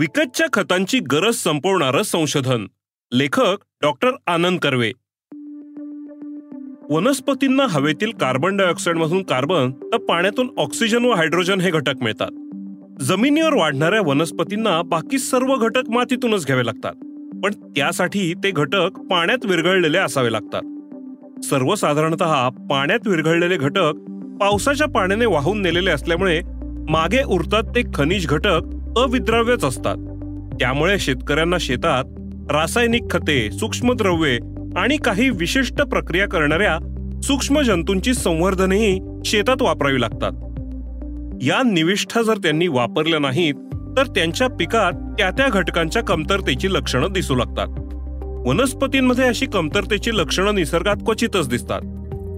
विकतच्या खतांची गरज संपवणारं संशोधन. लेखक डॉक्टर आनंद कर्वे. वनस्पतींना हवेतील कार्बन डायऑक्साईडमधून कार्बन तर पाण्यातून ऑक्सिजन व हायड्रोजन हे घटक मिळतात. जमिनीवर वाढणाऱ्या वनस्पतींना बाकी सर्व घटक मातीतूनच घ्यावे लागतात. पण त्यासाठी ते घटक पाण्यात विरघळलेले असावे लागतात. सर्वसाधारणत पाण्यात विरघळलेले घटक पावसाच्या पाण्याने वाहून नेलेले असल्यामुळे मागे उरतात ते खनिज घटक अविद्राव्यच असतात. त्यामुळे शेतकऱ्यांना शेतात रासायनिक खते सूक्ष्मद्रव्ये आणि काही विशिष्ट प्रक्रिया करणाऱ्या सूक्ष्म जंतूंची संवर्धनही शेतात वापरावी लागतात. या निविष्ठा जर त्यांनी वापरल्या नाहीत तर त्यांच्या पिकात त्या त्या घटकांच्या कमतरतेची लक्षणं दिसू लागतात. वनस्पतींमध्ये अशी कमतरतेची लक्षणं निसर्गात क्वचितच दिसतात.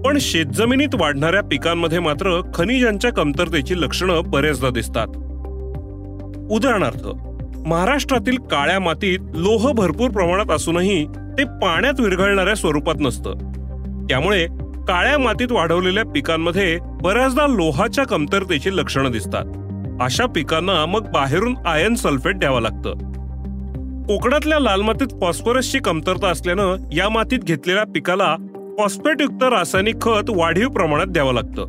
पण शेतजमिनीत वाढणाऱ्या पिकांमध्ये मात्र खनिजांच्या कमतरतेची लक्षणं बरेचदा दिसतात. उदाहरणार्थ महाराष्ट्रातील काळ्या मातीत लोह भरपूर प्रमाणात असूनही ते पाण्यात विरघळणाऱ्या स्वरूपात नसतं. त्यामुळे काळ्या मातीत वाढवलेल्या पिकांमध्ये बऱ्याचदा लोहाच्या कमतरतेची लक्षणं दिसतात. अशा पिकांना मग बाहेरून आयन सल्फेट द्यावं लागतं. कोकणातल्या लाल मातीत फॉस्फरसची कमतरता असल्यानं या मातीत घेतलेल्या पिकाला फॉस्फेटयुक्त रासायनिक खत वाढीव प्रमाणात द्यावं लागतं.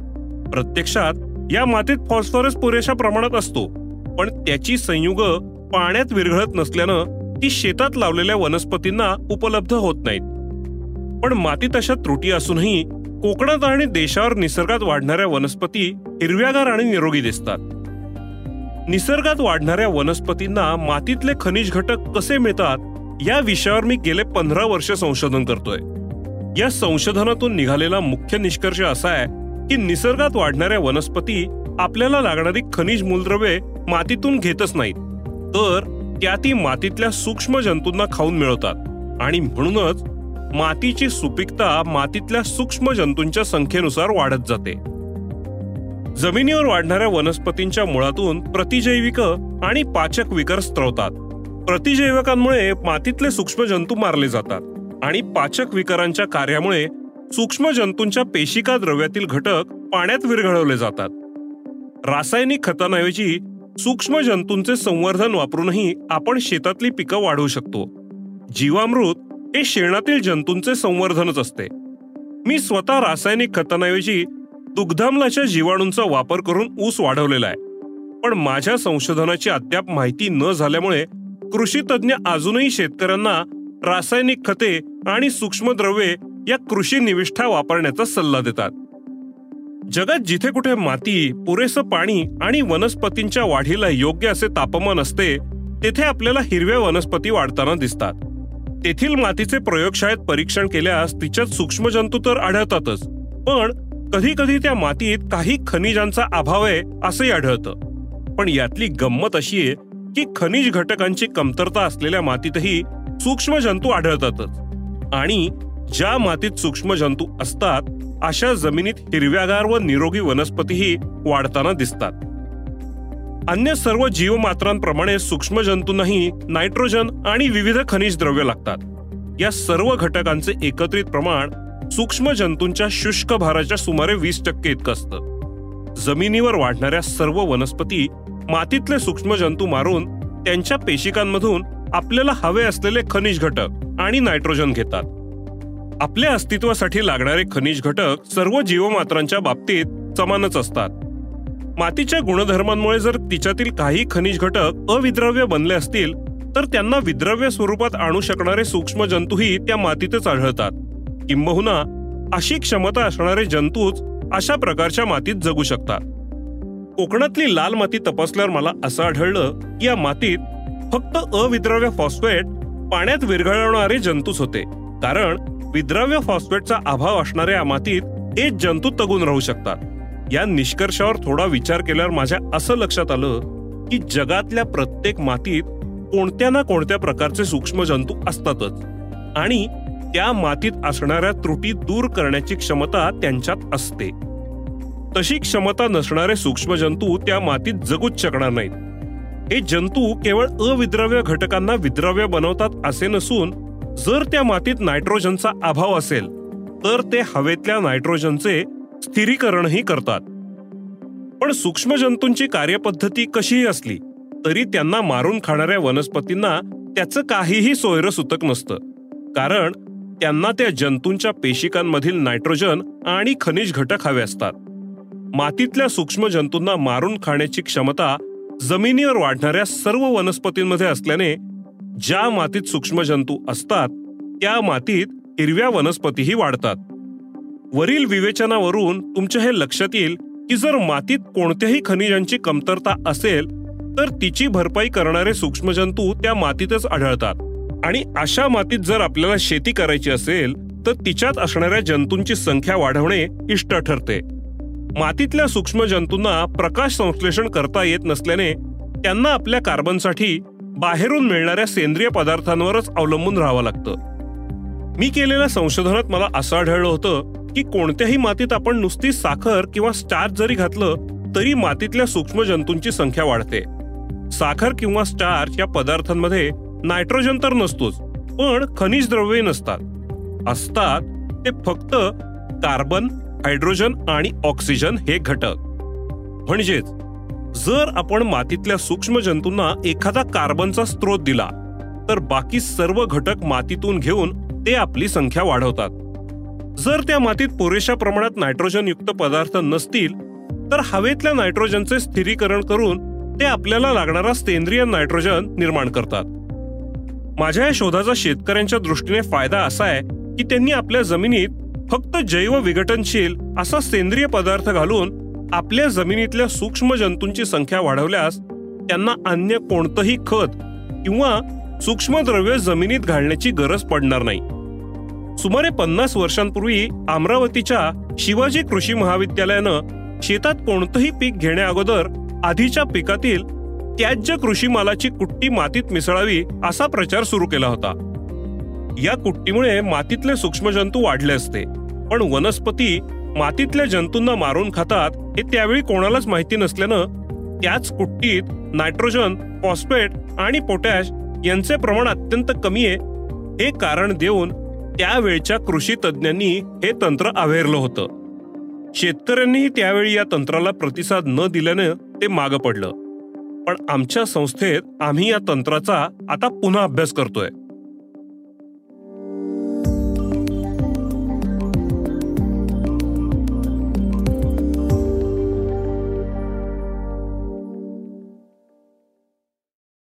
प्रत्यक्षात या मातीत फॉस्फरस पुरेशा प्रमाणात असतो. पण त्याची संयुग पाण्यात विरघळत नसल्यानं ती शेतात लावलेल्या वनस्पतींना उपलब्ध होत नाहीत. पण मातीत अशा त्रुटी असूनही कोकणात आणि देशावर निसर्गात वाढणाऱ्या वनस्पती हिरव्यागार आणि निरोगी दिसतात. निसर्गात वाढणाऱ्या वनस्पतींना मातीतले खनिज घटक कसे मिळतात या विषयावर मी गेले पंधरा वर्ष संशोधन करतोय. या संशोधनातून निघालेला मुख्य निष्कर्ष असा आहे की निसर्गात वाढणाऱ्या वनस्पती आपल्याला लागणारी खनिज मूलद्रव्ये मातीतून घेतच नाहीत. तर त्या ती मातीतल्या सूक्ष्म जंतूंना खाऊन मिळवतात. आणि म्हणूनच मातीची सुपीकता मातीतल्या सूक्ष्म जंतूंच्या संख्येनुसार वाढत जाते. जमिनीवर वाढणाऱ्या वनस्पतींच्या मुळातून प्रतिजैविक आणि पाचक विकर स्त्रवतात. प्रतिजैवकांमुळे मातीतले सूक्ष्म जंतू मारले जातात. आणि पाचक विकारांच्या कार्यामुळे सूक्ष्म जंतूंच्या पेशिका द्रव्यातील घटक पाण्यात विरघळवले जातात. रासायनिक खतांऐवजी सूक्ष्म जंतूंचे संवर्धन वापरूनही आपण शेतातली पिकं वाढवू शकतो. जीवामृत हे शेणातील जंतूंचे संवर्धनच असते. मी स्वतः रासायनिक खतांऐवजी दुग्धामलाच्या जीवाणूंचा वापर करून ऊस वाढवलेला आहे. पण माझ्या संशोधनाची अद्याप माहिती न झाल्यामुळे कृषी तज्ज्ञ अजूनही शेतकऱ्यांना रासायनिक खते आणि सूक्ष्मद्रव्ये या कृषी निविष्ठा वापरण्याचा सल्ला देतात. जगात जिथे कुठे माती पुरेसं पाणी आणि वनस्पतींच्या वाढीला योग्य असे तापमान असते तेथे आपल्याला हिरव्या वनस्पती वाढताना दिसतात. तेथील मातीचे प्रयोगशाळेत परीक्षण केल्यास तिच्यात सूक्ष्मजंतू तर आढळतातच पण कधी कधी त्या मातीत काही खनिजांचा अभाव आहे असंही आढळतं. पण यातली गंमत अशी आहे की खनिज घटकांची कमतरता असलेल्या मातीतही सूक्ष्मजंतू आढळतातच. आणि ज्या मातीत सूक्ष्म जंतू असतात अशा जमिनीत हिरव्यागार व निरोगी वनस्पतीही वाढताना दिसतात. अन्य सर्व जीवमात्रांप्रमाणे सूक्ष्म जंतूंनाही नायट्रोजन आणि विविध खनिज द्रव्य लागतात. या सर्व घटकांचे एकत्रित प्रमाण सूक्ष्म जंतूंच्या शुष्क भाराच्या सुमारे वीस टक्के इतकं असतं. जमिनीवर वाढणाऱ्या सर्व वनस्पती मातीतले सूक्ष्म जंतू मारून त्यांच्या पेशिकांमधून आपल्याला हवे असलेले खनिज घटक आणि नायट्रोजन घेतात. आपल्या अस्तित्वासाठी लागणारे खनिज घटक सर्व जीवमात्रांच्या बाबतीत समानच असतात. मातीच्या गुणधर्मांमुळे जर तिच्यातील काही खनिज घटक अविद्रव्य बनले असतील तर त्यांना विद्रव्य स्वरूपात आणू शकणारे सूक्ष्म जंतूही त्या मातीतच आढळतात. किंबहुना अशी क्षमता असणारे जंतूच अशा प्रकारच्या मातीत जगू शकतात. कोकणातली लाल माती तपासल्यावर मला असं आढळलं की या मातीत फक्त अविद्रव्य फॉस्फेट पाण्यात विरघळवणारे जंतूच होते. कारण विद्रव्य फॉस्फेटचा अभाव असणाऱ्या मातीत एक जंतू तगून राहू शकतात. या निष्कर्षावर थोडा विचार केल्यावर माझ्या असं लक्षात आलं की जगातल्या प्रत्येक मातीत कोणत्या ना कोणत्या प्रकारचे सूक्ष्म जंतू असतातच. आणि त्या मातीत असणाऱ्या त्रुटी दूर करण्याची क्षमता त्यांच्यात असते. तशी क्षमता नसणारे सूक्ष्म जंतू त्या मातीत जगूच शकणार नाहीत. हे जंतू केवळ अविद्रव्य घटकांना विद्रव्य बनवतात असे नसून जर त्या मातीत नायट्रोजनचा अभाव असेल तर ते हवेतल्या नायट्रोजनचे स्थिरीकरणही करतात. पण सूक्ष्म जंतूंची कार्यपद्धती कशीही असली तरी त्यांना मारून खाणाऱ्या वनस्पतींना त्याचं काहीही सोयरं सुतक नसतं. कारण त्यांना त्या जंतूंच्या पेशिकांमधील नायट्रोजन आणि खनिज घटक हवे असतात. मातीतल्या सूक्ष्म जंतूंना मारून खाण्याची क्षमता जमिनीवर वाढणाऱ्या सर्व वनस्पतींमध्ये असल्याने ज्या मातीत सूक्ष्मजंतू असतात त्या मातीत हिरव्या वनस्पतीही वाढतात. वरील विवेचनावरून तुमच्या हे लक्षात येईल की जर मातीत कोणत्याही खनिजांची कमतरता असेल तर तिची भरपाई करणारे सूक्ष्मजंतू त्या मातीतच आढळतात. आणि अशा मातीत जर आपल्याला शेती करायची असेल तर तिच्यात असणाऱ्या जंतूंची संख्या वाढवणे इष्ट ठरते. मातीतल्या सूक्ष्मजंतूंना प्रकाश संश्लेषण करता येत नसल्याने त्यांना आपल्या कार्बनसाठी बाहेरून मिळणाऱ्या सेंद्रिय पदार्थांवरच अवलंबून राहावं लागतं. मी केलेल्या संशोधनात मला असं आढळलं होतं की कोणत्याही मातीत आपण नुसती साखर किंवा स्टार्च जरी घातलं तरी मातीतल्या सूक्ष्म जंतूंची संख्या वाढते. साखर किंवा स्टार्च या पदार्थांमध्ये नायट्रोजन तर नसतोच पण खनिज द्रव्ये नसतात. असतात ते फक्त कार्बन हायड्रोजन आणि ऑक्सिजन हे घटक. म्हणजेच जर आपण मातीतल्या सूक्ष्म जंतूंना एखादा कार्बनचा स्रोत दिला तर बाकी सर्व घटक मातीतून घेऊन ते आपली संख्या वाढवतात. जर त्या मातीत पुरेशा प्रमाणात नायट्रोजन युक्त पदार्थ नसतील तर हवेतल्या नायट्रोजनचे स्थिरीकरण करून ते आपल्याला लागणारा सेंद्रिय नायट्रोजन निर्माण करतात. माझ्या या शोधाचा शेतकऱ्यांच्या दृष्टीने फायदा असा आहे की त्यांनी आपल्या जमिनीत फक्त जैव विघटनशील असा सेंद्रिय पदार्थ घालून आपल्या जमिनीतल्या सूक्ष्म जंतूंची संख्या वाढवल्यास त्यांना अन्य कोणतंही खत किंवा सूक्ष्मद्रव्य जमिनीत घालण्याची गरज पडणार नाही. सुमारे पन्नास वर्षांपूर्वी अमरावतीच्या शिवाजी कृषी महाविद्यालयानं शेतात कोणतंही पीक घेण्याअगोदर आधीच्या पिकातील त्याज्य कृषी मालाची कुट्टी मातीत मिसळावी असा प्रचार सुरू केला होता. या कुट्टीमुळे मातीतले सूक्ष्मजंतू वाढले असते पण वनस्पती मातीतल्या जंतूंना मारून खातात हे त्यावेळी कोणालाच माहिती नसल्यानं त्याच कुट्टीत नायट्रोजन फॉस्फेट आणि पोटॅश यांचे प्रमाण अत्यंत कमी आहे. हे कारण देऊन त्यावेळच्या कृषी तज्ज्ञांनी हे तंत्र आवेरलं होतं. शेतकऱ्यांनीही त्यावेळी या तंत्राला प्रतिसाद न दिल्यानं ते मागं पडलं. पण आमच्या संस्थेत आम्ही या तंत्राचा आता पुन्हा अभ्यास करतोय.